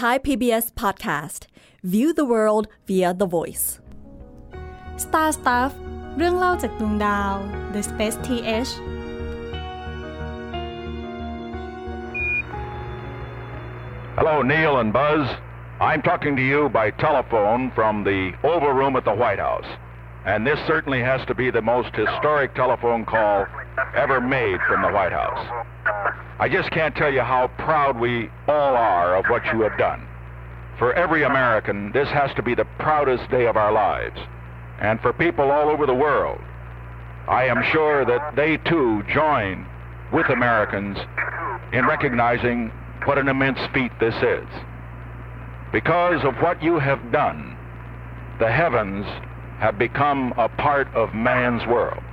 Thai PBS podcast view the world via the voice Star Stuff เรื่องเล่าจากดวงดาว The Space TH Hello, Neil and Buzz. I'm talking to you by telephone from the Oval Room at the White House. And this certainly has to be the most historic telephone call ever made from the White House. I just can't tell you how proud we all are of what you have done. For every American, this has to be the proudest day of our lives. And for people all over the world, I am sure that they too join with Americans in recognizing what an immense feat this is. Because of what you have done, the heavens have become a part of man's world.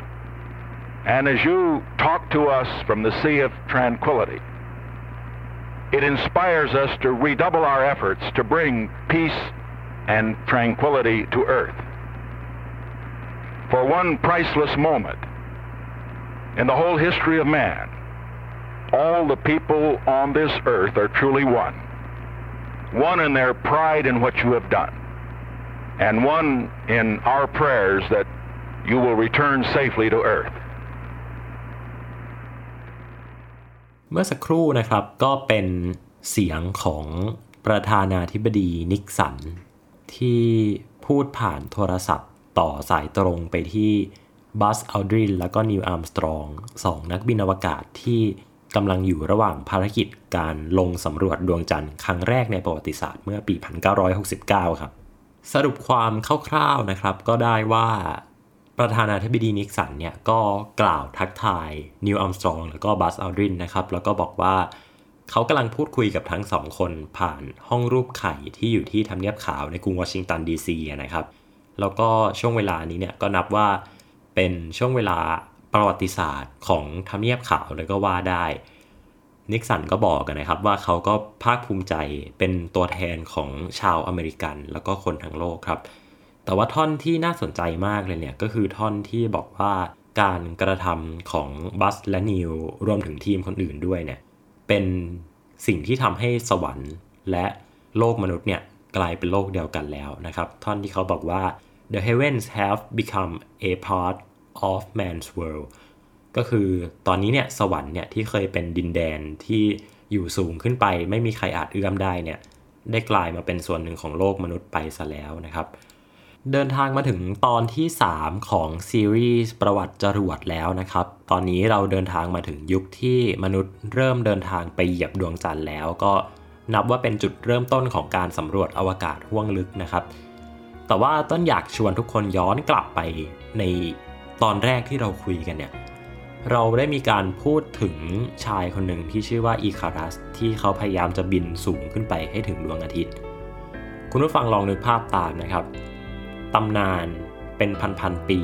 And as you talk to us from the Sea of Tranquility, it inspires us to redouble our efforts to bring peace and tranquility to earth. For one priceless moment in the whole history of man, all the people on this earth are truly one. One in their pride in what you have done, and one in our prayers that you will return safely to earth. เมื่อสักครู่นะครับก็เป็นเสียงของประธานาธิบดีนิกสัน ที่พูดผ่านโทรศัพท์ต่อสายตรงไปที่บัสอัลดรินและก็นิวอัมสตรองสองนักบินอวกาศที่กำลังอยู่ระหว่างภารกิจการลงสำรวจดวงจันทร์ครั้งแรกในประวัติศาสตร์เมื่อปี 1969 ครับ สรุปความคร่าวๆนะครับก็ได้ว่า ประธานาธิบดีนิกสันเนี่ยก็กล่าวทักทายนีลอาร์มสตรองแล้วก็บัซอัลดรินนะครับ แล้วก็บอกว่าเขากำลังพูดคุยกับทั้งสองคนผ่านห้องรูปไข่ที่อยู่ที่ทำเนียบขาวในกรุงวอชิงตันดีซีนะครับ แล้วก็ช่วงเวลานี้เนี่ยก็นับว่าเป็นช่วงเวลาประวัติศาสตร์ของทำเนียบขาวเลยก็ว่าได้นิกสันก็บอกกันนะครับว่าเขาก็ภาคภูมิใจเป็นตัวแทนของชาวอเมริกัน แล้วก็คนทั้งโลกครับ แต่ว่าท่อนที่น่าสนใจมากเลยเนี่ยก็คือท่อนที่บอกว่าการกระทำของบัสและนิวรวมถึงทีมคนอื่นด้วยเนี่ยเป็นสิ่งที่ทำให้สวรรค์และโลกมนุษย์เนี่ยกลายเป็นโลกเดียวกันแล้วนะครับ ท่อนที่เขาบอกว่า the heavens have become a part of man's world ก็คือตอนนี้เนี่ยสวรรค์เนี่ยที่เคยเป็นดินแดนที่อยู่สูงขึ้นไป ไม่มีใครอาจเอื้อมได้เนี่ยได้กลายมาเป็นส่วนหนึ่งของโลกมนุษย์ไปซะแล้วนะครับ เดินทางมาถึงตอนที่ 3 ของซีรีส์ประวัติจรวดแล้วนะครับ ตอนนี้เราเดินทางมาถึงยุคที่มนุษย์เริ่มเดินทางไปเหยียบดวงจันทร์แล้ว ก็นับว่าเป็นจุดเริ่มต้นของการสำรวจอวกาศห้วงลึกนะครับ แต่ว่าต้นอยากชวนทุกคนย้อนกลับไปในตอนแรกที่เราคุยกันเนี่ย เราได้มีการพูดถึงชายคนหนึ่งที่ชื่อว่าอีคารัส ที่เขาพยายามจะบินสูงขึ้นไปให้ถึงดวงอาทิตย์ คุณผู้ฟังลองนึกภาพตามนะครับ ตำนานเป็นพันๆปี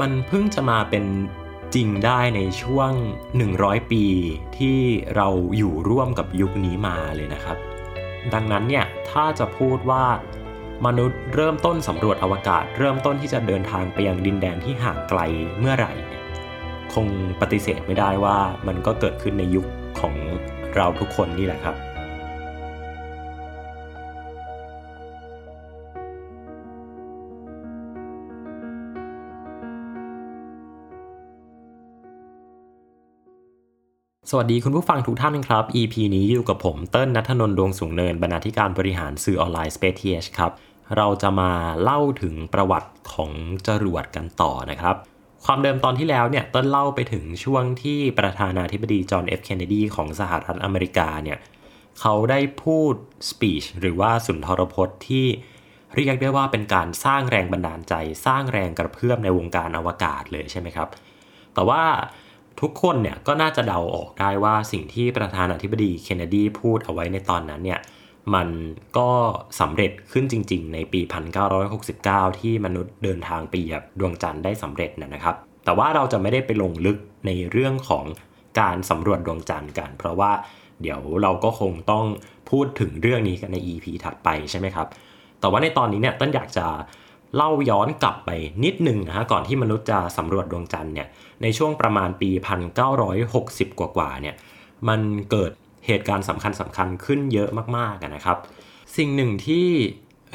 มันเพิ่งจะมาเป็นจริงได้ในช่วง 100 ปีที่เราอยู่ร่วมกับยุคนี้มาเลยนะครับ ดังนั้นเนี่ยถ้าจะพูดว่ามนุษย์เริ่มต้นสำรวจอวกาศ เริ่มต้นที่จะเดินทางไปยังดินแดนที่ห่างไกลเมื่อไหร่เนี่ยคงปฏิเสธไม่ได้ว่ามันก็เกิดขึ้นในยุคของเราทุกคนนี่แหละครับ สวัสดีคุณผู้ฟังทุกท่านครับ EP นี้อยู่กับผมเติ้ลนัทนนท์ดวงสูงเนิน บรรณาธิการบริหารสื่อออนไลน์ Space TH ครับ เราจะมาเล่าถึงประวัติของจรวดกันต่อนะครับ ความเดิมตอนที่แล้วเนี่ย เต้นเล่าไปถึงช่วงที่ประธานาธิบดีจอห์นเอฟเคนเนดีของสหรัฐอเมริกาเนี่ย เขาได้พูดสปีชหรือว่าสุนทรพจน์ที่เรียกได้ว่าเป็นการสร้างแรงบันดาลใจ สร้างแรงกระเพื่อมในวงการอวกาศเลยใช่ไหมครับ แต่ว่า ทุกคนเนี่ยก็น่าจะเดาออกได้ว่าสิ่งที่ประธานาธิบดีเคนเนดีพูดเอาไว้ในตอนนั้นเนี่ยมันก็สำเร็จขึ้นจริง ๆ ในปี 1969 ที่มนุษย์เดินทางไปเหยียบดวงจันทร์ได้สำเร็จนะครับ แต่ว่าเราจะไม่ได้ไปลงลึกในเรื่องของการสำรวจดวงจันทร์กัน เพราะว่าเดี๋ยวเราก็คงต้องพูดถึงเรื่องนี้กันใน EP ถัดไปใช่ไหมครับ แต่ว่าในตอนนี้เนี่ยต้นอยากจะ เล่าย้อนกลับไปนิดหนึ่งนะฮะก่อนที่มนุษย์จะสำรวจดวงจันทร์เนี่ยในช่วงประมาณปี 1960 กว่าๆเนี่ยมันเกิดเหตุการณ์สำคัญสำคัญขึ้นเยอะมากๆนะครับ สิ่งหนึ่งที่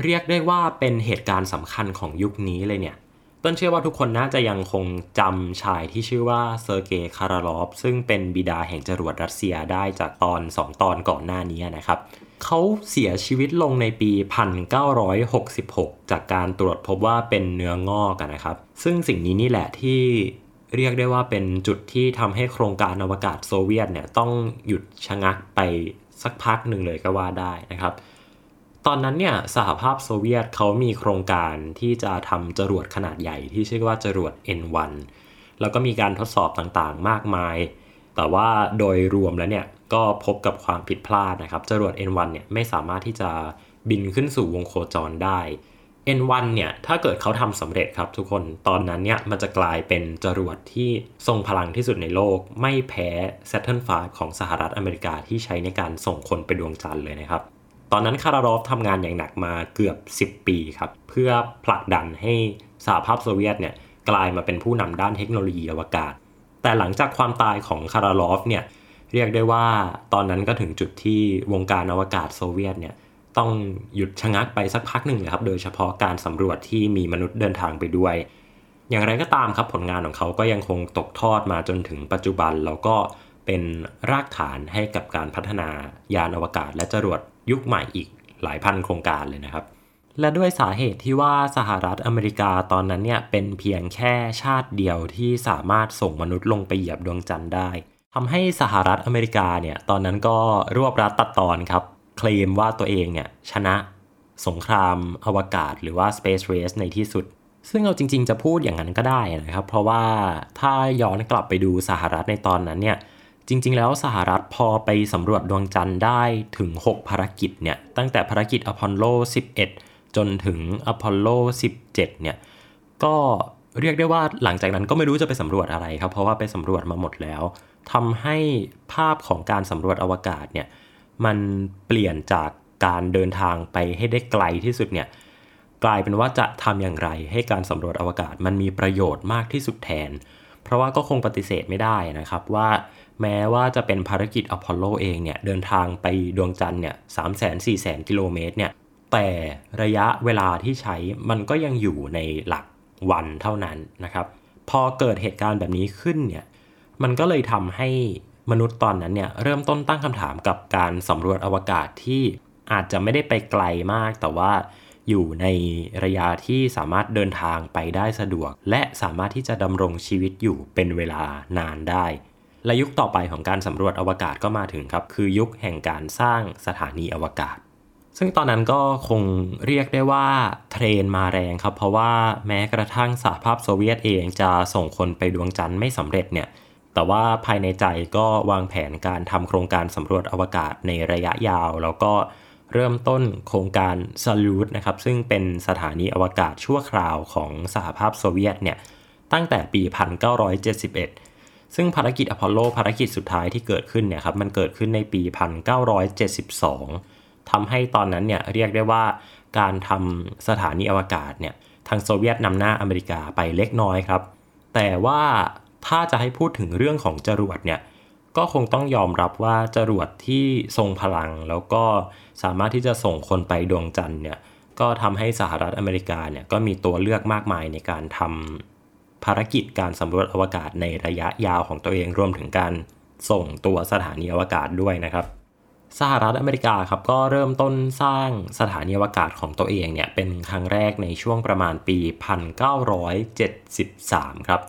เรียกได้ว่าเป็นเหตุการณ์สำคัญของยุคนี้เลยเนี่ยต้นเชื่อว่าทุกคนน่าจะยังคงจำชายที่ชื่อว่าเซอร์เกย์โคโรเลฟซึ่งเป็นบิดาแห่งจรวดรัสเซียได้จากตอน 2 ตอนก่อนหน้านี้นะครับ เขาเสียชีวิตลงในปี 1966 จากการตรวจพบว่าเป็นเนื้องอกนะครับ ซึ่งสิ่งนี้นี่แหละที่เรียกได้ว่าเป็นจุดที่ทำให้โครงการอวกาศโซเวียตเนี่ยต้องหยุดชะงักไปสักพักหนึ่งเลยก็ว่าได้นะครับ ตอนนั้นเนี่ยสหภาพโซเวียตเขามีโครงการที่จะทำจรวดขนาดใหญ่ที่ชื่อว่าจรวด N1 แล้วก็มีการทดสอบต่างๆ มากมาย แต่ว่าโดยรวมแล้วเนี่ย ก็พบกับความผิดพลาดนะครับ จรวด N1 เนี่ยไม่สามารถที่จะบินขึ้นสู่วงโคจรได้ N1 เนี่ยถ้าเกิดเขาทำสำเร็จครับทุกคนตอนนั้นเนี่ยมันจะกลายเป็นจรวดที่ทรงพลังที่สุดในโลก ไม่แพ้ Saturn V ของสหรัฐอเมริกาที่ใช้ในการส่งคนไปดวงจันทร์เลยนะครับ ตอนนั้นคารารอฟทำงานอย่างหนักมาเกือบ 10 ปีครับ เพื่อผลักดันให้สหภาพโซเวียตเนี่ยกลายมาเป็นผู้นำด้านเทคโนโลยีอวกาศ แต่หลังจากความตายของคารารอฟเนี่ย เรียกได้ว่าตอนนั้นก็ถึงจุดที่วงการอวกาศโซเวียตเนี่ยต้องหยุดชะงักไปสักพักหนึ่งเลยครับ โดยเฉพาะการสำรวจที่มีมนุษย์เดินทางไปด้วย อย่างไรก็ตามครับผลงานของเขาก็ยังคงตกทอดมาจนถึงปัจจุบัน แล้วก็เป็นรากฐานให้กับการพัฒนายานอวกาศและจรวดยุคใหม่อีกหลายพันโครงการเลยนะครับ และด้วยสาเหตุที่ว่าสหรัฐอเมริกาตอนนั้นเนี่ยเป็นเพียงแค่ชาติเดียวที่สามารถส่งมนุษย์ลงไปเหยียบดวงจันทร์ได้ ทำให้สหรัฐอเมริกาเนี่ยตอนนั้นก็รวบรัดตัดตอนครับ เคลมว่าตัวเองเนี่ยชนะสงครามอวกาศหรือว่า Space Race ในที่สุด ซึ่งเอาจริง ๆ จะพูดอย่างนั้นก็ได้นะครับ เพราะว่าถ้าย้อนกลับไปดูสหรัฐในตอนนั้นเนี่ยจริง ๆ แล้วสหรัฐพอไปสำรวจดวงจันทร์ได้ถึง 6 ภารกิจเนี่ยตั้งแต่ภารกิจอพอลโล 11 จนถึงอพอลโล 17 เนี่ยก็ เรียกได้ว่าหลังจากนั้นก็ไม่รู้จะไปสำรวจอะไรครับ เพราะว่าไปสำรวจมาหมดแล้วทำให้ภาพของการสำรวจอวกาศเนี่ยมันเปลี่ยนจากการเดินทางไปให้ได้ไกลที่สุดเนี่ยกลายเป็นว่าจะทำอย่างไรให้การสำรวจอวกาศมันมีประโยชน์มากที่สุดแทน เพราะว่าก็คงปฏิเสธไม่ได้นะครับว่าแม้ว่าจะเป็นภารกิจอพอลโลเองเนี่ยเดินทางไปดวงจันทร์เนี่ยสามแสนสี่แสนกิโลเมตรเนี่ยแต่ระยะเวลาที่ใช้มันก็ยังอยู่ในหลัก วันเท่านั้นนะครับ พอเกิดเหตุการณ์แบบนี้ขึ้นเนี่ยมันก็เลยทำให้มนุษย์ตอนนั้นเนี่ยเริ่มต้นตั้งคำถามกับการสำรวจอวกาศที่อาจจะไม่ได้ไปไกลมาก แต่ว่าอยู่ในระยะที่สามารถเดินทางไปได้สะดวก และสามารถที่จะดำรงชีวิตอยู่เป็นเวลานานได้ และยุคต่อไปของการสำรวจอวกาศก็มาถึงครับ คือยุคแห่งการสร้างสถานีอวกาศ ซึ่งตอนนั้นก็คงเรียกได้ว่าเทรนมาแรงครับ เพราะว่าแม้กระทั่งสหภาพโซเวียตเองจะส่งคนไปดวงจันทร์ไม่สำเร็จเนี่ยแต่ว่าภายในใจก็วางแผนการทำโครงการสำรวจอวกาศในระยะยาว แล้วก็เริ่มต้นโครงการ s a l u t นะครับซึ่งเป็นสถานีอวกาศชั่วคราวของสหภาพโซเวียตเนี่ยตั้งแต่ปี 1971 ซึ่งภารกิจอพอลโลภารกิจสุดท้ายที่เกิดขึ้นเนี่ยครับมันเกิดขึ้นในปี 1972 ทำให้ตอนนั้นเนี่ยเรียกได้ว่าการทำสถานีอวกาศเนี่ยทางโซเวียตนำหน้าอเมริกาไปเล็กน้อยครับ แต่ว่าถ้าจะให้พูดถึงเรื่องของจรวดเนี่ยก็คงต้องยอมรับว่าจรวดที่ทรงพลังแล้วก็สามารถที่จะส่งคนไปดวงจันทร์เนี่ยก็ทำให้สหรัฐอเมริกาเนี่ยก็มีตัวเลือกมากมายในการทำภารกิจการสำรวจอวกาศในระยะยาวของตัวเองรวมถึงการส่งตัวสถานีอวกาศด้วยนะครับ สหรัฐอเมริกาครับก็เริ่มต้นสร้างสถานีอวกาศของตัวเองเนี่ยเป็นครั้งแรกในช่วงประมาณปี 1973 ครับ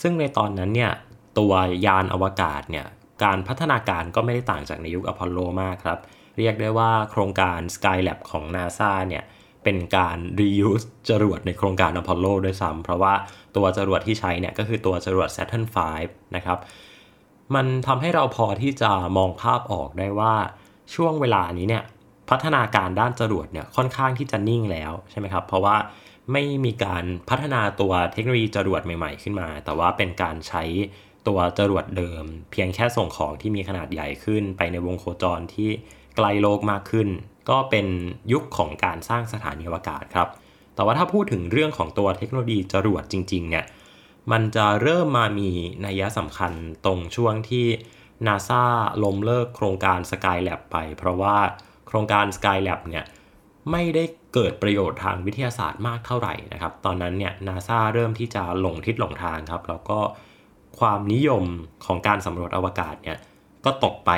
ซึ่งในตอนนั้นเนี่ยตัวยานอวกาศเนี่ยการพัฒนาการก็ไม่ได้ต่างจากในยุคอพอลโลมากครับ เรียกได้ว่าโครงการ Skylab ของ NASA เนี่ยเป็นการ reuse จรวดในโครงการอพอลโลด้วยซ้ำเพราะว่าตัวจรวดที่ใช้เนี่ยก็คือตัวจรวด Saturn V นะครับ มันทำให้เราพอที่จะมองภาพออกได้ว่า ช่วงเวลานี้เนี่ยพัฒนาการด้านจรวดเนี่ยค่อนข้างที่จะนิ่งแล้วใช่ไหมครับ เพราะว่าไม่มีการพัฒนาตัวเทคโนโลยีจรวดใหม่ๆ ขึ้นมา แต่ว่าเป็นการใช้ตัวจรวดเดิม เพียงแค่ส่งของที่มีขนาดใหญ่ขึ้น ไปในวงโคจรที่ไกลโลกมากขึ้น ก็เป็นยุคของการสร้างสถานีอวกาศครับ แต่ว่าถ้าพูดถึงเรื่องของตัวเทคโนโลยีจรวดจริงๆเนี่ยมันจะเริ่มมามีนัยสำคัญตรงช่วงที่ นาซาล้มเลิกโครงการ Skylab ไป เพราะว่าโครงการ Skylab เนี่ยไม่ได้เกิดประโยชน์ทางวิทยาศาสตร์มากเท่าไหร่นะครับ ตอนนั้นเนี่ยนาซาเริ่มที่จะหลงทิศหลงทางครับ แล้วก็ความนิยมของการสำรวจอวกาศเนี่ยก็ตกไป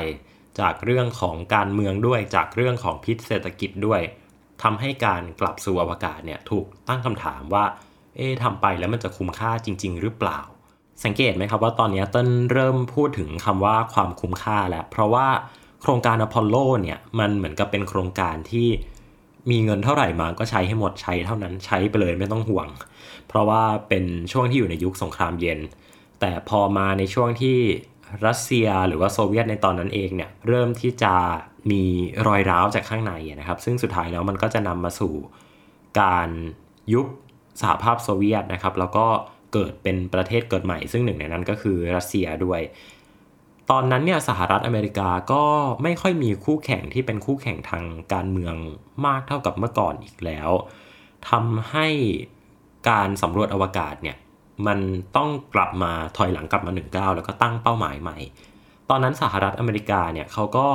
จากเรื่องของการเมืองด้วย จากเรื่องของพิษเศรษฐกิจด้วยทำให้การกลับสู่อวกาศเนี่ยถูกตั้งคำถามว่า เอ๊ะทำไปแล้วมันจะคุ้มค่าจริง ๆ หรือเปล่า สังเกตไหมครับว่าตอนนี้เต้นเริ่มพูดถึงคำว่าความคุ้มค่าแล้ว เพราะว่าโครงการอพอลโลเนี่ยมันเหมือนกับเป็นโครงการที่มีเงินเท่าไหร่มาก็ใช้ให้หมดใช้เท่านั้นใช้ไปเลยไม่ต้องห่วง เพราะว่าเป็นช่วงที่อยู่ในยุคสงครามเย็น แต่พอมาในช่วงที่รัสเซียหรือว่าโซเวียตในตอนนั้นเองเนี่ยเริ่มที่จะมีรอยร้าวจากข้างในนะครับ ซึ่งสุดท้ายแล้วมันก็จะนำมาสู่การยุบสหภาพโซเวียตนะครับ แล้วก็ เกิดเป็นประเทศเกิดใหม่ ซึ่งหนึ่งในนั้นก็คือรัสเซียด้วย ตอนนั้นเนี่ยสหรัฐอเมริกาก็ไม่ค่อยมีคู่แข่งที่เป็นคู่แข่งทางการเมืองมากเท่ากับเมื่อก่อนอีกแล้วทำให้การสำรวจอวกาศเนี่ยมันต้องกลับมาถอยหลังกลับมาหนึ่งก้าวแล้วก็ตั้งเป้าหมายใหม่ ตอนนั้นสหรัฐอเมริกาเนี่ยเขาก็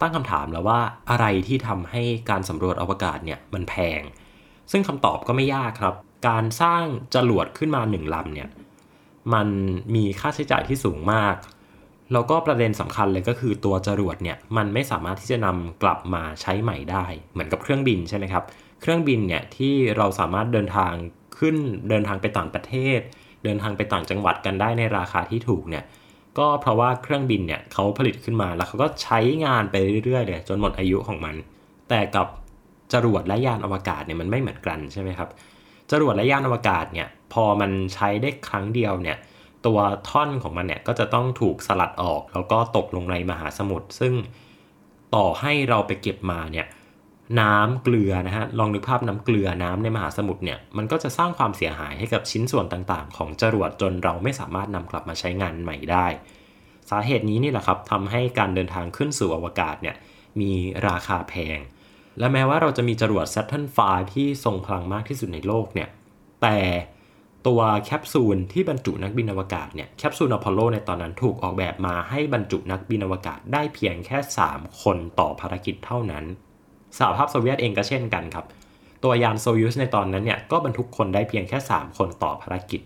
ตั้งคำถามแล้วว่าอะไรที่ทำให้การสำรวจอวกาศเนี่ยมันแพง ซึ่งคำตอบก็ไม่ยากครับ การสร้างจรวดขึ้นมาหนึ่งลำเนี่ยมันมีค่าใช้จ่ายที่สูงมาก แล้วก็ประเด็นสำคัญเลยก็คือตัวจรวดเนี่ยมันไม่สามารถที่จะนำกลับมาใช้ใหม่ได้ เหมือนกับเครื่องบินใช่ไหมครับ เครื่องบินเนี่ยที่เราสามารถเดินทางขึ้นเดินทางไปต่างประเทศ เดินทางไปต่างจังหวัดกันได้ในราคาที่ถูกเนี่ยก็เพราะว่าเครื่องบินเนี่ยเขาผลิตขึ้นมาแล้วเขาก็ใช้งานไปเรื่อยๆเลยจนหมดอายุของมัน แต่กับจรวดและยานอวกาศเนี่ยมันไม่เหมือนกันใช่ไหมครับ จรวดและยานอวกาศเนี่ยพอมันใช้ได้ครั้งเดียวเนี่ยตัวท่อนของมันเนี่ยก็จะต้องถูกสลัดออก แล้วก็ตกลงในมหาสมุทรซึ่งต่อให้เราไปเก็บมาเนี่ยน้ำเกลือนะฮะลองนึกภาพน้ำเกลือน้ำในมหาสมุทรเนี่ยมันก็จะสร้างความเสียหายให้กับชิ้นส่วนต่างๆ ของจรวดจนเราไม่สามารถนำกลับมาใช้งานใหม่ได้ สาเหตุนี้นี่แหละครับทำให้การเดินทางขึ้นสู่อวกาศเนี่ยมีราคาแพง และแม้ว่าเราจะมีจรวด Saturn V ที่ทรงพลังมากที่สุดในโลกเนี่ย แต่ตัวแคปซูลที่บรรจุนักบินอวกาศเนี่ย แคปซูลอพอลโลในตอนนั้นถูกออกแบบมาให้บรรจุนักบินอวกาศได้เพียงแค่ 3 คนต่อภารกิจเท่านั้น สหภาพโซเวียตเองก็เช่นกันครับ ตัวยานโซยูสในตอนนั้นเนี่ยก็บรรทุกคนได้เพียงแค่ 3 คนต่อภารกิจ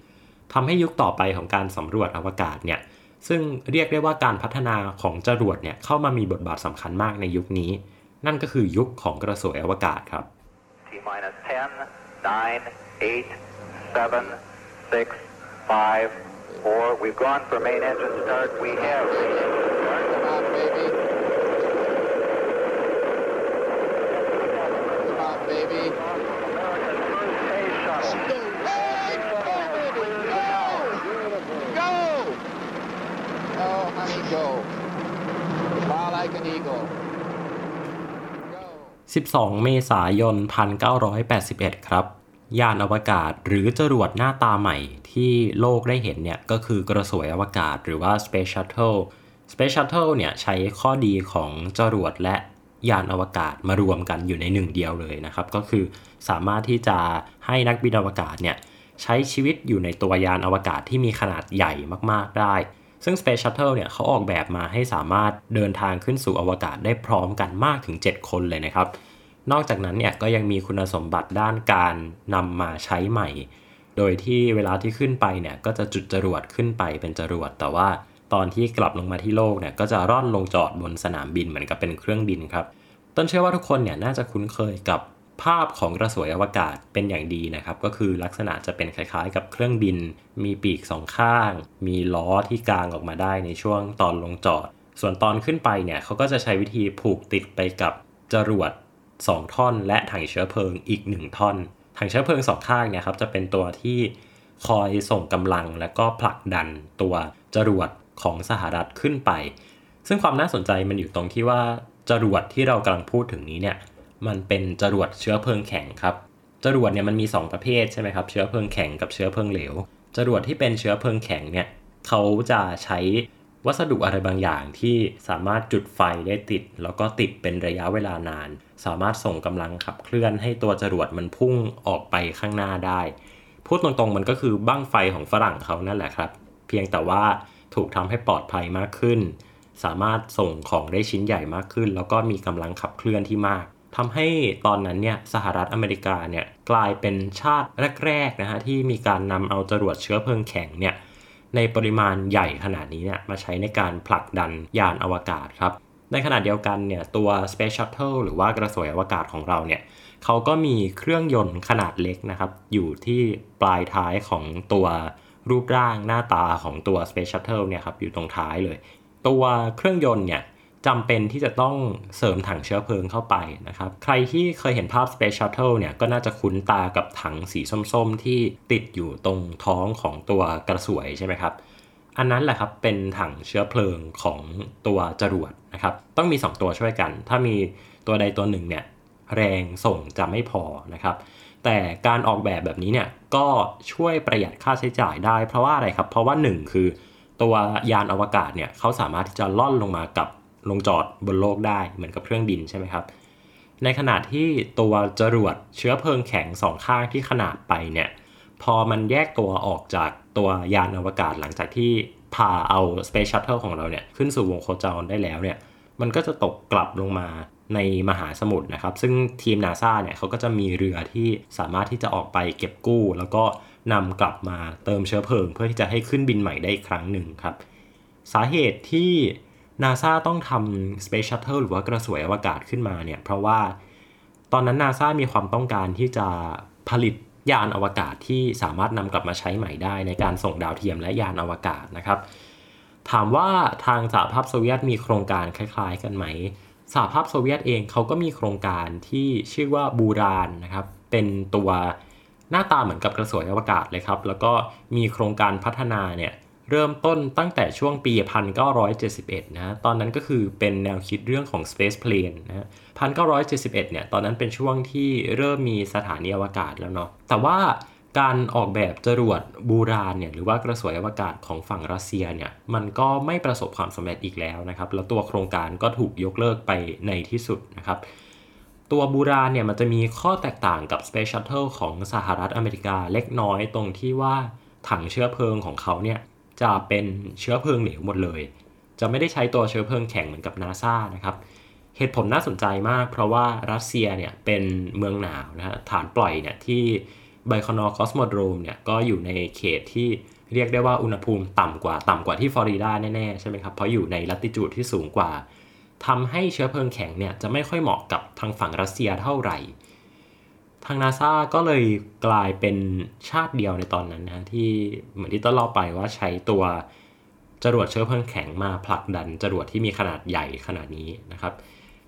ทำให้ยุคต่อไปของการสำรวจอวกาศเนี่ย ซึ่งเรียกได้ว่าการพัฒนาของจรวดเนี่ยเข้ามามีบทบาทสำคัญมากในยุคนี้ นั่นก็คือยุคของกระสวยอวกาศครับ T minus 10, 9, 8, 7, 6, 5, 4. We've gone for main engine start. We have main engine start. Come on, baby come on baby America's first space shuttle Go! Oh, honey, go. Fly like an eagle. 12 เมษายน 1981 ครับ ยานอวกาศหรือจรวดหน้าตาใหม่ที่โลกได้เห็นเนี่ย ก็คือกระสวยอวกาศหรือว่า Space Shuttle Space Shuttle เนี่ย ใช้ข้อดีของจรวดและยานอวกาศมารวมกันอยู่ในหนึ่งเดียวเลยนะครับ ก็คือสามารถที่จะให้นักบินอวกาศเนี่ย ใช้ชีวิตอยู่ในตัวยานอวกาศที่มีขนาดใหญ่มากๆได้ ซึ่ง Space Shuttle เนี่ยเขาออกแบบมาให้สามารถเดินทางขึ้นสู่อวกาศได้พร้อมกันมากถึง 7 คนเลยนะครับ นอกจากนั้นเนี่ยก็ยังมีคุณสมบัติด้านการนำมาใช้ใหม่ โดยที่เวลาที่ขึ้นไปเนี่ยก็จะจุดจรวดขึ้นไปเป็นจรวด แต่ว่าตอนที่กลับลงมาที่โลกเนี่ยก็จะร่อนลงจอดบนสนามบินเหมือนกับเป็นเครื่องบินครับ ต้นเชื่อว่าทุกคนเนี่ยน่าจะคุ้นเคยกับ ภาพของกระสวยอวกาศเป็นอย่างดีนะครับ ก็คือลักษณะจะเป็นคล้ายๆ กับเครื่องบิน มีปีกสองข้าง มีล้อที่กางออกมาได้ในช่วงตอนลงจอด ส่วนตอนขึ้นไปเนี่ยเขาก็จะใช้วิธีผูกติดไปกับจรวด 2 ท่อน และถังเชื้อเพลิงอีก 1 ท่อน ถังเชื้อเพลิงสองข้างเนี่ยครับจะเป็นตัวที่คอยส่งกำลังและก็ผลักดันตัวจรวดของสหรัฐขึ้นไป ซึ่งความน่าสนใจมันอยู่ตรงที่ว่าจรวดที่เรากำลังพูดถึงนี้เนี่ย มันเป็นจรวดเชื้อเพลิงแข็งครับ จรวดเนี่ยมันมี 2 ประเภทใช่ไหมครับ เชื้อเพลิงแข็งกับเชื้อเพลิงเหลว จรวดที่เป็นเชื้อเพลิงแข็งเนี่ยเขาจะใช้วัสดุอะไรบางอย่างที่สามารถจุดไฟได้ติด แล้วก็ติดเป็นระยะเวลานาน สามารถส่งกำลังขับเคลื่อนให้ตัวจรวดมันพุ่งออกไปข้างหน้าได้ พูดตรงๆมันก็คือบั้งไฟของฝรั่งเขานั่นแหละครับ เพียงแต่ว่าถูกทำให้ปลอดภัยมากขึ้น สามารถส่งของได้ชิ้นใหญ่มากขึ้น แล้วก็มีกำลังขับเคลื่อนที่มาก ทำให้ตอนนั้นเนี่ยสหรัฐอเมริกาเนี่ยกลายเป็นชาติแรกๆนะฮะที่มีการนำเอาจรวดเชื้อเพลิงแข็งเนี่ยในปริมาณใหญ่ขนาดนี้เนี่ยมาใช้ในการผลักดันยานอวกาศครับ ในขณะเดียวกันเนี่ยตัว Space Shuttle หรือว่ากระสวยอวกาศของเราเนี่ยเขาก็มีเครื่องยนต์ขนาดเล็กนะครับ อยู่ที่ปลายท้ายของตัวรูปร่างหน้าตาของตัว Space Shuttle เนี่ยครับอยู่ตรงท้ายเลย ตัวเครื่องยนต์เนี่ย จำเป็นที่จะต้องเสริมถังเชื้อเพลิงเข้าไปนะครับ ใครที่เคยเห็นภาพ Space Shuttle เนี่ยก็น่าจะคุ้นตากับถังสีส้มๆ ที่ติดอยู่ตรงท้องของตัวกระสวยใช่ไหมครับ อันนั้นแหละครับเป็นถังเชื้อเพลิงของตัวจรวดนะครับ ต้องมี 2 ตัวช่วยกัน ถ้ามีตัวใดตัวหนึ่งเนี่ยแรงส่งจะไม่พอนะครับ แต่การออกแบบแบบนี้เนี่ยก็ช่วยประหยัดค่าใช้จ่ายได้ เพราะว่าอะไรครับ เพราะว่า 1 คือ ตัวยานอวกาศเนี่ยเขาสามารถที่จะล่อนลงมากับ ลงจอดบนโลกได้เหมือนกับเครื่องบินใช่ไหมครับ ในขณะที่ตัวจรวดเชื้อเพลิงแข็งสองข้างที่ขนาดไปเนี่ยพอมันแยกตัวออกจากตัวยานอวกาศหลังจากที่พาเอา Space Shuttle ของเราเนี่ยขึ้นสู่วงโคจรได้แล้วเนี่ยมันก็จะตกกลับลงมาในมหาสมุทรนะครับ ซึ่งทีมนาซาเนี่ยเขาก็จะมีเรือที่สามารถที่จะออกไปเก็บกู้ แล้วก็นำกลับมาเติมเชื้อเพลิง เพื่อที่จะให้ขึ้นบินใหม่ได้อีกครั้งหนึ่งครับ สาเหตุที่ นาซาต้องทำ Space Shuttle หรือว่ากระสวยอวกาศขึ้นมาเนี่ย เพราะว่าตอนนั้นนาซามีความต้องการที่จะผลิตยานอวกาศที่สามารถนำกลับมาใช้ใหม่ได้ ในการส่งดาวเทียมและยานอวกาศนะครับ ถามว่าทางสหภาพโซเวียตมีโครงการคล้าย ๆ กันไหมสหภาพโซเวียตเองเขาก็มีโครงการที่ชื่อว่าบูรานนะครับ เป็นตัวหน้าตาเหมือนกับกระสวยอวกาศเลยครับ แล้วก็มีโครงการพัฒนาเนี่ย เริ่มต้นตั้งแต่ช่วงปี 1971 นะ ตอนนั้นก็คือเป็นแนวคิดเรื่องของ Space Plane นะ 1971 เนี่ย ตอนนั้นเป็นช่วงที่เริ่มมีสถานีอวกาศแล้วเนาะ แต่ว่าการออกแบบจรวดบูรานเนี่ยหรือว่ากระสวยอวกาศของฝั่งรัสเซียเนี่ยมันก็ไม่ประสบความสำเร็จอีกแล้วนะครับ แล้วตัวโครงการก็ถูกยกเลิกไปในที่สุดนะครับ ตัวบูรานเนี่ยมันจะมีข้อแตกต่างกับ Space Shuttle ของสหรัฐอเมริกาเล็กน้อยตรงที่ว่าถังเชื้อเพลิงของเขาเนี่ย จะเป็นเชื้อเพลิงเหลวหมดเลย จะไม่ได้ใช้ตัวเชื้อเพลิงแข็งเหมือนกับนาซานะครับเหตุผลน่าสนใจมาก เพราะว่ารัสเซียเนี่ยเป็นเมืองหนาวนะฮะฐานปล่อยเนี่ยที่ไบโคนูร์คอสโมโดรมเนี่ยก็อยู่ในเขตที่เรียกได้ว่าอุณหภูมิต่ำกว่าต่ำกว่าที่ฟลอริดาแน่ๆใช่ไหมครับเพราะอยู่ในละติจูดที่สูงกว่าทำให้เชื้อเพลิงแข็งเนี่ยจะไม่ค่อยเหมาะกับทางฝั่งรัสเซียเท่าไหร่ ทางนาซาก็เลยกลายเป็นชาติเดียวในตอนนั้นนะที่เหมือนที่ต้นเล่าไปว่าใช้ตัวจรวดเชื้อเพลิงแข็งมาผลักดันจรวดที่มีขนาดใหญ่ขนาดนี้นะครับ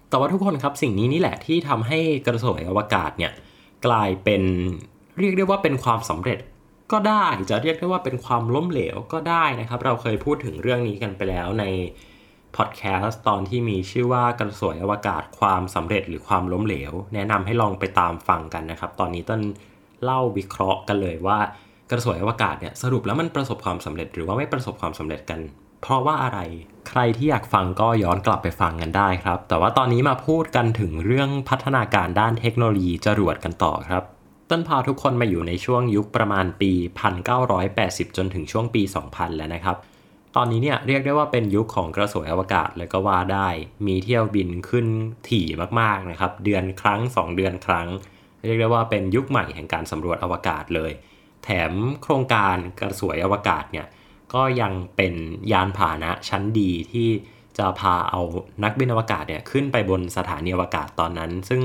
แต่ว่าทุกคนครับสิ่งนี้นี่แหละที่ทำให้กระสวยอวกาศเนี่ยกลายเป็นเรียกได้ว่าเป็นความสำเร็จก็ได้จะเรียกได้ว่าเป็นความล้มเหลวก็ได้นะครับ เราเคยพูดถึงเรื่องนี้กันไปแล้วใน พอดแคสต์ตอนที่มีชื่อว่ากระสวยอวกาศความสำเร็จหรือความล้มเหลว แนะนำให้ลองไปตามฟังกันนะครับ ตอนนี้ต้นเล่าวิเคราะห์กันเลยว่ากระสวยอวกาศเนี่ยสรุปแล้วมันประสบความสำเร็จหรือว่าไม่ประสบความสำเร็จกัน เพราะว่าอะไรใครที่อยากฟังก็ย้อนกลับไปฟังกันได้ครับ แต่ว่าตอนนี้มาพูดกันถึงเรื่องพัฒนาการด้านเทคโนโลยีจรวดกันต่อครับต้นพาทุกคนมาอยู่ในช่วงยุคประมาณปี 1980 จนถึงช่วงปี 2000 แล้วนะครับ ตอนนี้เนี่ยเรียกได้ว่าเป็นยุคของกระสวยอวกาศเลยก็ว่าได้ มีเที่ยวบินขึ้นถี่มากๆนะครับ เดือนครั้ง 2 เดือนครั้ง เรียกได้ว่าเป็นยุคใหม่แห่งการสำรวจอวกาศเลย แถมโครงการกระสวยอวกาศเนี่ยก็ยังเป็นยานพาหนะชั้นดีที่จะพาเอานักบินอวกาศเนี่ยขึ้นไปบนสถานีอวกาศตอนนั้น ซึ่ง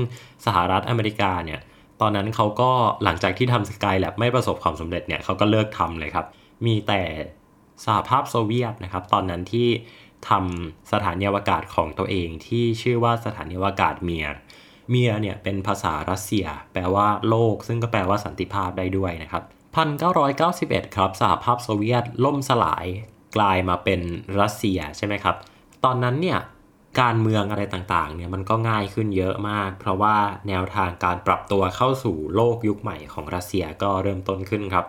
สหรัฐอเมริกาเนี่ยตอนนั้นเขาก็หลังจากที่ทำสกายแลบไม่ประสบความสำเร็จเนี่ยเขาก็เลิกทำเลยครับ มีแต่ สหภาพโซเวียตนะครับ ตอนนั้นที่ทำสถานีอวกาศของตัวเองที่ชื่อว่าสถานีอวกาศเมียร์เมียเนี่ยเป็นภาษารัสเซีย แปลว่าโลก ซึ่งก็แปลว่าสันติภาพได้ด้วยนะครับ 1991 ครับสหภาพโซเวียตล่มสลายกลายมาเป็นรัสเซียใช่ไหมครับ ตอนนั้นเนี่ยการเมืองอะไรต่างๆเนี่ยมันก็ง่ายขึ้นเยอะมาก เพราะว่าแนวทางการปรับตัวเข้าสู่โลกยุคใหม่ของรัสเซียก็เริ่มต้นขึ้นครับ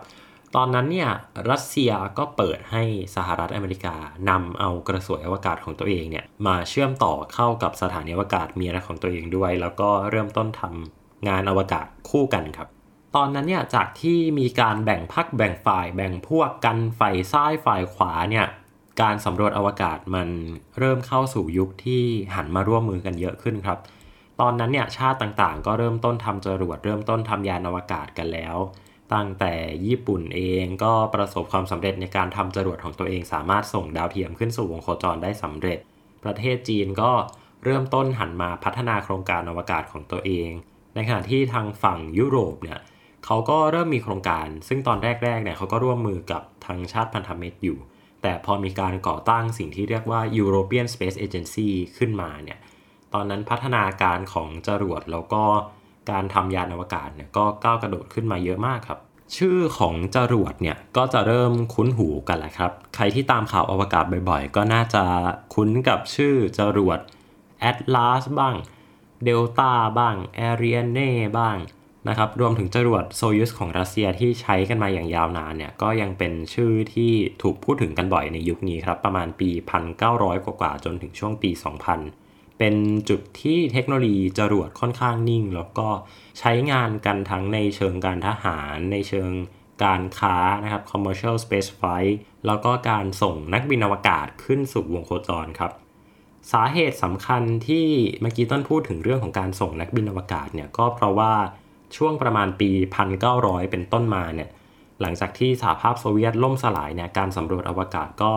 ตอนนั้นเนี่ยรัสเซียก็เปิดให้สหรัฐอเมริกานำเอากระสวยอวกาศของตัวเองเนี่ยมาเชื่อมต่อเข้ากับสถานีอวกาศเมียของตัวเองด้วย แล้วก็เริ่มต้นทำงานอวกาศคู่กันครับ ตอนนั้นเนี่ยจากที่มีการแบ่งพักแบ่งฝ่ายแบ่งพวกกันฝ่ายซ้ายฝ่ายขวาเนี่ยการสำรวจอวกาศมันเริ่มเข้าสู่ยุคที่หันมาร่วมมือกันเยอะขึ้นครับ ตอนนั้นเนี่ยชาติต่างๆ ก็เริ่มต้นทำจรวดเริ่มต้นทำยานอวกาศกันแล้ว ตั้งแต่ญี่ปุ่นเองก็ประสบความสำเร็จในการทำจรวดของตัวเองสามารถส่งดาวเทียมขึ้นสู่วงโคจรได้สำเร็จ ประเทศจีนก็เริ่มต้นหันมาพัฒนาโครงการอวกาศของตัวเอง ในขณะที่ทางฝั่งยุโรปเนี่ยเขาก็เริ่มมีโครงการ ซึ่งตอนแรกๆเนี่ยเขาก็ร่วมมือกับทางชาติพันธมิตรอยู่ แต่พอมีการก่อตั้งสิ่งที่เรียกว่า European Space Agency ขึ้นมาเนี่ยตอนนั้นพัฒนาการของจรวดแล้วก็ การทำยานอวกาศเนี่ยก็ก้าวกระโดดขึ้นมาเยอะมากครับชื่อของจรวดเนี่ยก็จะเริ่มคุ้นหูกันแหละครับ ใครที่ตามข่าวอวกาศบ่อยๆ ก็น่าจะคุ้นกับชื่อจรวด Atlas บ้าง Delta บ้าง Ariane บ้างนะครับรวมถึงจรวดโซยุสของรัสเซียที่ใช้กันมาอย่างยาวนานเนี่ยก็ยังเป็นชื่อที่ถูกพูดถึงกันบ่อยในยุคนี้ครับ ประมาณปี 1900 กว่าๆจนถึงช่วงปี 2000 เป็นจุดที่เทคโนโลยีจรวดค่อนข้างนิ่ง แล้วก็ใช้งานกันทั้งในเชิงการทหาร ในเชิงการค้านะครับ commercial space flight แล้วก็การส่งนักบินอวกาศขึ้นสู่วงโคจรครับ สาเหตุสำคัญที่เมื่อกี้ต้นพูดถึงเรื่องของการส่งนักบินอวกาศเนี่ยก็เพราะว่าช่วงประมาณปี 1900 เป็นต้นมาเนี่ยหลังจากที่สหภาพโซเวียตล่มสลายเนี่ยการสำรวจอวกาศก็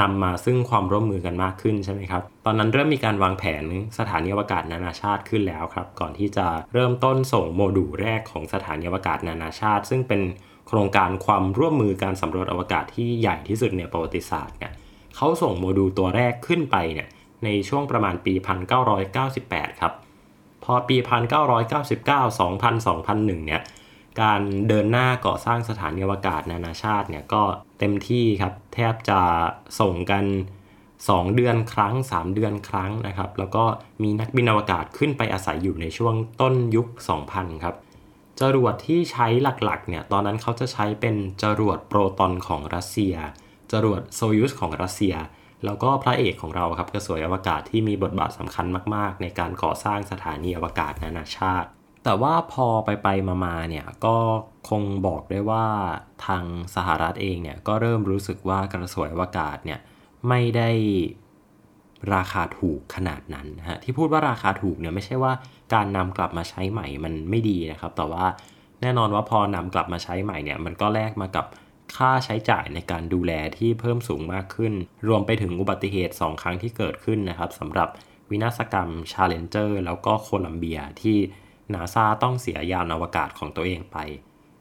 นำมาซึ่งความร่วมมือกันมากขึ้นใช่ไหมครับ ตอนนั้นเริ่มมีการวางแผนสถานีอวกาศนานาชาติขึ้นแล้วครับ ก่อนที่จะเริ่มต้นส่งโมดูลแรกของสถานีอวกาศนานาชาติ ซึ่งเป็นโครงการความร่วมมือการสำรวจอวกาศที่ใหญ่ที่สุดในประวัติศาสตร์เนี่ยเขาส่งโมดูลตัวแรกขึ้นไปเนี่ยในช่วงประมาณปี 1998 ครับ พอปี 1999 2000 2001 เนี่ย การเดินหน้าก่อสร้างสถานีอวกาศนานาชาติเนี่ยก็ เต็มที่ครับ แทบจะส่งกัน 2 เดือนครั้ง 3 เดือนครั้งนะครับ แล้วก็มีนักบินอวกาศขึ้นไปอาศัยอยู่ในช่วงต้นยุค 2000 ครับจรวดที่ใช้หลักๆเนี่ยตอนนั้นเขาจะใช้เป็นจรวดโปรตอนของรัสเซีย จรวดโซยุสของรัสเซีย แล้วก็พระเอกของเราครับกระสวยอวกาศที่มีบทบาทสำคัญมาก ๆ ในการก่อสร้างสถานีอวกาศนานาชาติ แต่ว่าพอไปไปมาๆเนี่ยก็คงบอกได้ว่าทางสหรัฐเองเนี่ยก็เริ่มรู้สึกว่ากระสวยอวกาศเนี่ยไม่ได้ราคาถูกขนาดนั้นฮะที่พูดว่าราคาถูกเนี่ยไม่ใช่ว่าการนำกลับมาใช้ใหม่มันไม่ดีนะครับ แต่ว่าแน่นอนว่าพอนำกลับมาใช้ใหม่เนี่ยมันก็แลกมากับค่าใช้จ่ายในการดูแลที่เพิ่มสูงมากขึ้น รวมไปถึงอุบัติเหตุ 2 ครั้งที่เกิดขึ้นนะครับสำหรับวินาศกรรม Challenger แล้วก็โคลัมเบียที่ นาซาต้องเสียยานอวกาศของตัวเองไป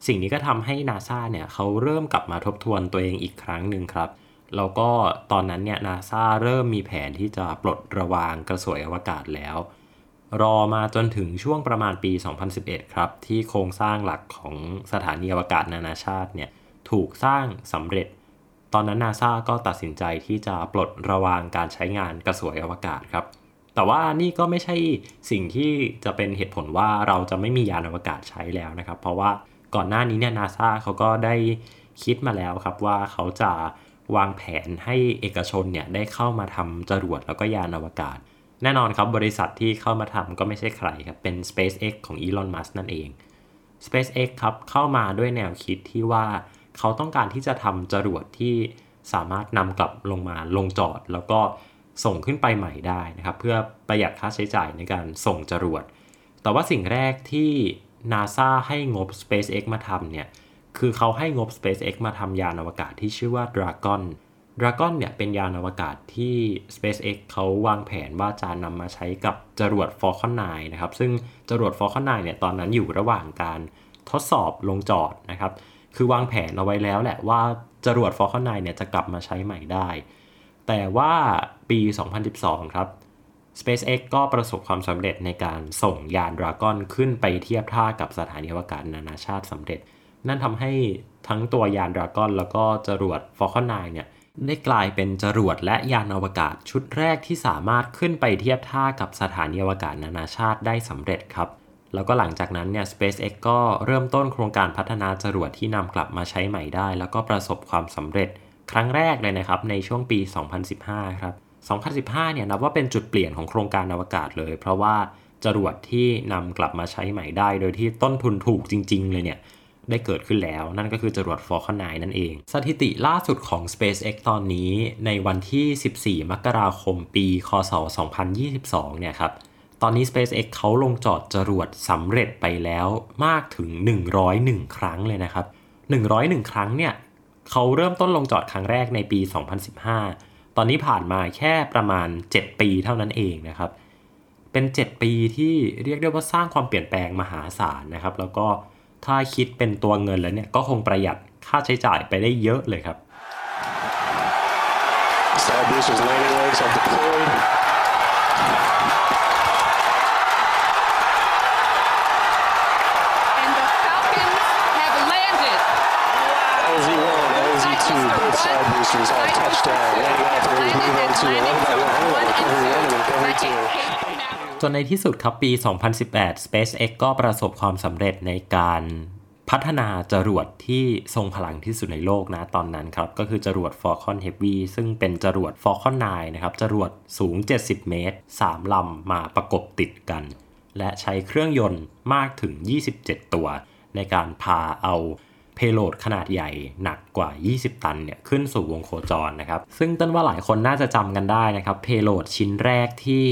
สิ่งนี้ก็ทำให้นาซาเนี่ยเขาเริ่มกลับมาทบทวนตัวเองอีกครั้งหนึ่งครับ แล้วก็ตอนนั้นเนี่ยนาซาเริ่มมีแผนที่จะปลดระวางกระสวยอวกาศแล้ว รอมาจนถึงช่วงประมาณปี 2011 ครับ ที่โครงสร้างหลักของสถานีอวกาศนานาชาติเนี่ยถูกสร้างสำเร็จ ตอนนั้นนาซาก็ตัดสินใจที่จะปลดระวางการใช้งานกระสวยอวกาศครับ แต่ว่านี่ก็ไม่ใช่สิ่งที่จะเป็นเหตุผลว่าเราจะไม่มียานอวกาศใช้แล้วนะครับ เพราะว่าก่อนหน้านี้เนี่ยนาซาเขาก็ได้คิดมาแล้วครับว่าเขาจะวางแผนให้เอกชนเนี่ยได้เข้ามาทำจรวดแล้วก็ยานอวกาศ แน่นอนครับบริษัทที่เข้ามาทำก็ไม่ใช่ใครครับ เป็น SpaceX ของ Elon Musk นั่นเอง SpaceX ครับเข้ามาด้วยแนวคิดที่ว่าเขาต้องการที่จะทำจรวดที่สามารถนำกลับลงมาลงจอด แล้วก็ ส่งขึ้นไปใหม่ได้นะครับ เพื่อประหยัดค่าใช้จ่ายในการส่งจรวด แต่ว่าสิ่งแรกที่ NASA ให้งบ SpaceX มาทำเนี่ย คือเขาให้งบ SpaceX มาทำยานอวกาศที่ชื่อว่า Dragon Dragon เนี่ยเป็นยานอวกาศที่ SpaceX เขาวางแผนว่าจะนำมาใช้กับจรวด Falcon 9 นะครับ ซึ่งจรวด Falcon 9 เนี่ยตอนนั้นอยู่ระหว่างการทดสอบลงจอดนะครับ คือวางแผนเอาไว้แล้วแหละว่าจรวด Falcon 9 เนี่ยจะกลับมาใช้ใหม่ได้ แต่ว่าปี 2012 ครับ SpaceX ก็ประสบความสำเร็จในการส่งยานดราก้อนขึ้นไปเทียบท่ากับสถานีอวกาศนานาชาติสำเร็จ นั่นทำให้ทั้งตัวยานดราก้อนแล้วก็จรวด Falcon 9 เนี่ยได้กลายเป็นจรวดและยานอวกาศชุดแรกที่สามารถขึ้นไปเทียบท่ากับสถานีอวกาศนานาชาติได้สำเร็จครับ แล้วก็หลังจากนั้นเนี่ย SpaceX ก็เริ่มต้นโครงการพัฒนาจรวดที่นำกลับมาใช้ใหม่ได้ แล้วก็ประสบความสำเร็จ ครั้งแรกเลยนะครับในช่วงปี 2015 ครับ 2015 เนี่ยนับว่าเป็นจุดเปลี่ยนของโครงการอวกาศเลย เพราะว่าจรวดที่นำกลับมาใช้ใหม่ได้ โดยที่ต้นทุนถูกจริง ๆ เลยเนี่ยได้เกิดขึ้นแล้ว นั่นก็คือจรวด Falcon 9 นั่นเอง สถิติล่าสุดของ SpaceX ตอนนี้ในวันที่ 14 มกราคมปีคศ 2022 เนี่ยครับตอนนี้ SpaceX เขาลงจอดจรวดสำเร็จไปแล้วมากถึง 101 ครั้งเลยนะครับ 101 ครั้งเนี่ย เขาเริ่มต้นลงจอดครั้งแรกในปี 2015 ตอนนี้ผ่านมาแค่ประมาณ 7 ปีเท่านั้นเองนะครับ เป็น 7 ปีที่เรียกได้ว่าสร้างความเปลี่ยนแปลงมหาศาลนะครับ แล้วก็ถ้าคิดเป็นตัวเงินแล้วเนี่ยก็คงประหยัดค่าใช้จ่ายไปได้เยอะเลยครับ Star boosters landing legs are deployed. And side boosters have touchdown. Landing off the move on to 11 by 1 recovery 1 and recovery 2. จนในที่สุดครับปี 2018 SpaceX ก็ประสบความสำเร็จในการพัฒนาจรวดที่ทรงพลังที่สุดในโลกนะตอนนั้นครับ ก็คือจรวด Falcon Heavy ซึ่งเป็นจรวด Falcon 9 นะครับ จรวดสูง 70 เมตร 3 ลำมาประกบติดกัน และใช้เครื่องยนต์มากถึง 27 ตัว ในการพาเอา เพโลดขนาดใหญ่หนักกว่า 20 ตันเนี่ยขึ้นสู่วงโคจรนะครับ ซึ่งต้นว่าหลายคนน่าจะจำกันได้นะครับเพโลดชิ้นแรกที่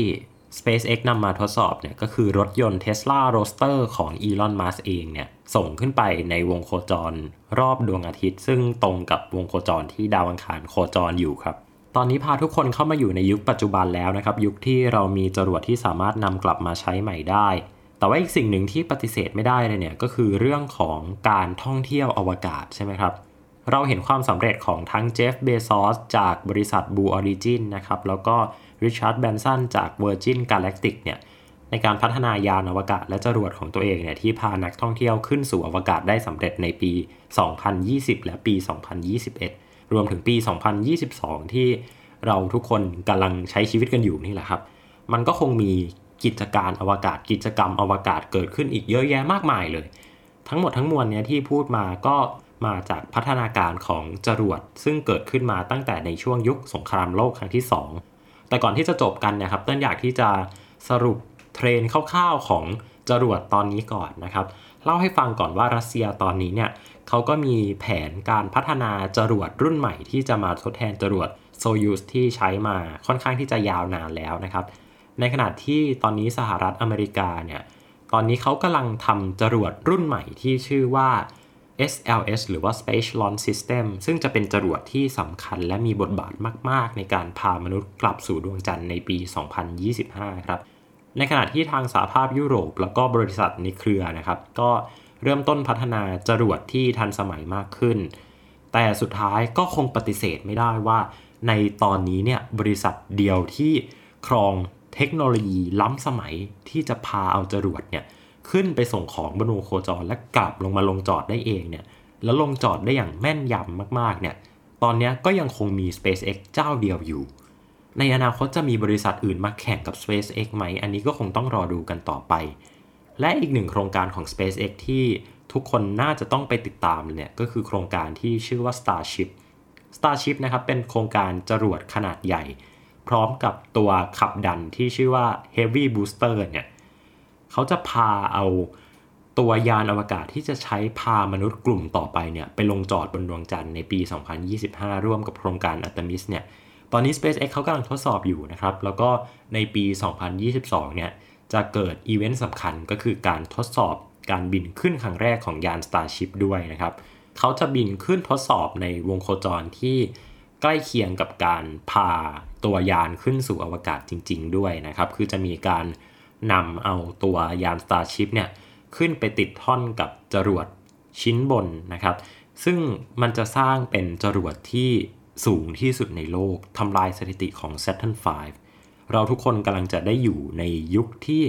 SpaceX นำมาทดสอบเนี่ยก็คือรถยนต์ Tesla Roadster ของ Elon Musk เองเนี่ยส่งขึ้นไปในวงโคจรรอบดวงอาทิตย์ ซึ่งตรงกับวงโคจรที่ดาวอังคารโคจรอยู่ครับ ตอนนี้พาทุกคนเข้ามาอยู่ในยุคปัจจุบันแล้วนะครับ ยุคที่เรามีจรวดที่สามารถนำกลับมาใช้ใหม่ได้ แต่ว่าอีกสิ่งหนึ่งที่ปฏิเสธไม่ได้เลยเนี่ยก็คือเรื่องของการท่องเที่ยวอวกาศใช่ไหมครับ เราเห็นความสำเร็จของทั้งเจฟเบซอสจากบริษัท Blue Origin นะครับ แล้วก็ริชาร์ดแบนสันจาก Virgin Galactic เนี่ยในการพัฒนายานอวกาศและจรวดของตัวเองเนี่ยที่พานักท่องเที่ยวขึ้นสู่อวกาศได้สำเร็จในปี 2020 และปี 2021 รวมถึงปี 2022 ที่เราทุกคนกำลังใช้ชีวิตกันอยู่นี่แหละครับ มันก็คงมี กิจการอวกาศกิจกรรมอวกาศเกิดขึ้นอีกเยอะแยะมากมายเลย ทั้งหมดทั้งมวลเนี่ยที่พูดมาก็มาจากพัฒนาการของจรวด ซึ่งเกิดขึ้นมาตั้งแต่ในช่วงยุคสงครามโลกครั้งที่ 2 แต่ก่อนที่จะจบกันเนะครับเต้นอยากที่จะสรุปเทรนคร่าวๆของจรวดตอนนี้ก่อนนะครับ เล่าให้ฟังก่อนว่ารัสเซียตอนนี้เนี่ยเขาก็มีแผนการพัฒนาจรวดรุ่นใหม่ที่จะมาทดแทนจรวดโซยูสที่ใช้มาค่อนข้างที่จะยาวนานแล้วนะครับ ในขณะที่ตอนนี้สหรัฐอเมริกาเนี่ย ตอนนี้เขากำลังทำจรวดรุ่นใหม่ที่ชื่อว่า SLS หรือว่า Space Launch System ซึ่งจะเป็นจรวดที่สำคัญและมีบทบาทมาก ๆ ในการพามนุษย์กลับสู่ดวงจันทร์ในปี 2025 ครับ ในขณะที่ทางสหภาพยุโรป แล้วก็บริษัทในเครือนะครับ ก็เริ่มต้นพัฒนาจรวดที่ทันสมัยมากขึ้น แต่สุดท้ายก็คงปฏิเสธไม่ได้ว่า ในตอนนี้เนี่ยบริษัทเดียวที่ครอง เทคโนโลยีล้ำสมัยที่จะพาเอาจรวดเนี่ยขึ้นไปส่งของบนวงโคจรและกลับลงมาลงจอดได้เองเนี่ยแล้วลงจอดได้อย่างแม่นยำมากๆเนี่ยตอนนี้ก็ยังคงมี SpaceX เจ้าเดียวอยู่ ในอนาคตจะมีบริษัทอื่นมาแข่งกับ SpaceX ไหม อันนี้ก็คงต้องรอดูกันต่อไป และอีกหนึ่งโครงการของ SpaceX ที่ทุกคนน่าจะต้องไปติดตามเนี่ยก็คือโครงการที่ชื่อว่า Starship Starship นะครับเป็นโครงการจรวดขนาดใหญ่ พร้อมกับตัวขับดันที่ชื่อว่า Heavy Booster เนี่ยเขาจะพาเอาตัวยานอวกาศที่จะใช้พามนุษย์กลุ่มต่อไปเนี่ยไปลงจอดบนดวงจันทร์ในปี 2025 ร่วมกับโครงการ Artemis เนี่ยตอนนี้ SpaceX เขากำลังทดสอบอยู่นะครับ แล้วก็ในปี 2022 เนี่ยจะเกิดอีเวนต์สำคัญก็คือการทดสอบการบินขึ้นครั้งแรกของยาน Starship ด้วยนะครับ เขาจะบินขึ้นทดสอบในวงโคจรที่ใกล้เคียงกับการพา ตัวยานขึ้นสู่อวกาศจริง ๆ ด้วยนะครับ คือจะมีการนำเอาตัวยาน Starship เนี่ยขึ้นไปติดท่อนกับจรวดชิ้นบนนะครับ ซึ่งมันจะสร้างเป็นจรวดที่สูงที่สุดในโลกทำลายสถิติของ Saturn V เราทุกคนกำลังจะได้อยู่ในยุคที่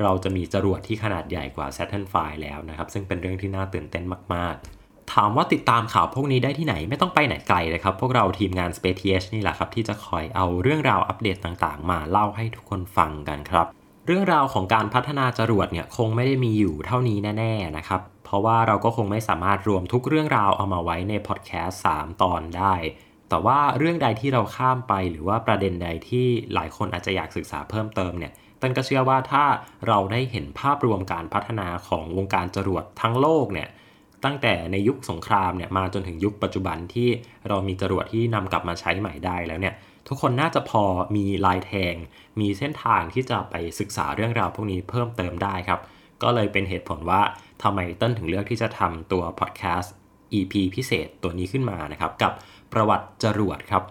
เราจะมีจรวดที่ขนาดใหญ่กว่า Saturn V แล้วนะครับ ซึ่งเป็นเรื่องที่น่าตื่นเต้นมาก ๆ ถามว่าติดตามข่าวพวกนี้ได้ที่ไหนไม่ต้องไปไหนไกลเลยครับ พวกเราทีมงาน Space TH นี่แหละครับ ที่จะคอยเอาเรื่องราวอัปเดตต่างๆ มาเล่าให้ทุกคนฟังกันครับ เรื่องราวของการพัฒนาจรวดเนี่ยคงไม่ได้มีอยู่เท่านี้แน่ ๆ นะครับ เพราะว่าเราก็คงไม่สามารถรวมทุกเรื่องราวเอามาไว้ในพอดแคสต์3ตอนได้ แต่ว่าเรื่องใดที่เราข้ามไปหรือว่าประเด็นใดที่หลายคนอาจจะอยากศึกษาเพิ่มเติมเนี่ยตันก็เชื่อว่าถ้าเราได้เห็นภาพรวมการพัฒนาของวงการจรวดทั้งโลกเนี่ย ตั้งแต่ในยุคสงครามเนี่ยมาจนถึงยุคปัจจุบันที่เรามีจรวดที่นำกลับมาใช้ใหม่ได้แล้วเนี่ยทุกคนน่าจะพอมีลายแทง มีเส้นทางที่จะไปศึกษาเรื่องราวพวกนี้เพิ่มเติมได้ครับ ก็เลยเป็นเหตุผลว่าทำไมเต้นถึงเลือกที่จะทำตัวพอดแคสต์ EP พิเศษตัวนี้ขึ้นมานะครับ กับประวัติจรวดครับ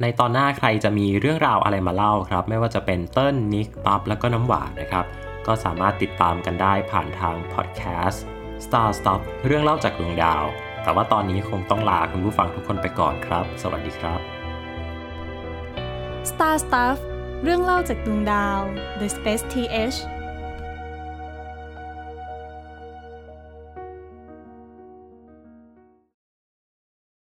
ในตอนหน้าใครจะมีเรื่องราวอะไรมาเล่าครับ ไม่ว่าจะเป็นเติ้ลนิกปั๊บแล้วก็น้ำหวานนะครับ ก็สามารถติดตามกันได้ผ่านทางพอดแคสต์ Star Stuff เรื่องเล่าจากดวงดาว แต่ว่าตอนนี้คงต้องลาคุณผู้ฟังทุกคนไปก่อนครับ สวัสดีครับ Star Stuff เรื่องเล่าจากดวงดาว The Space TH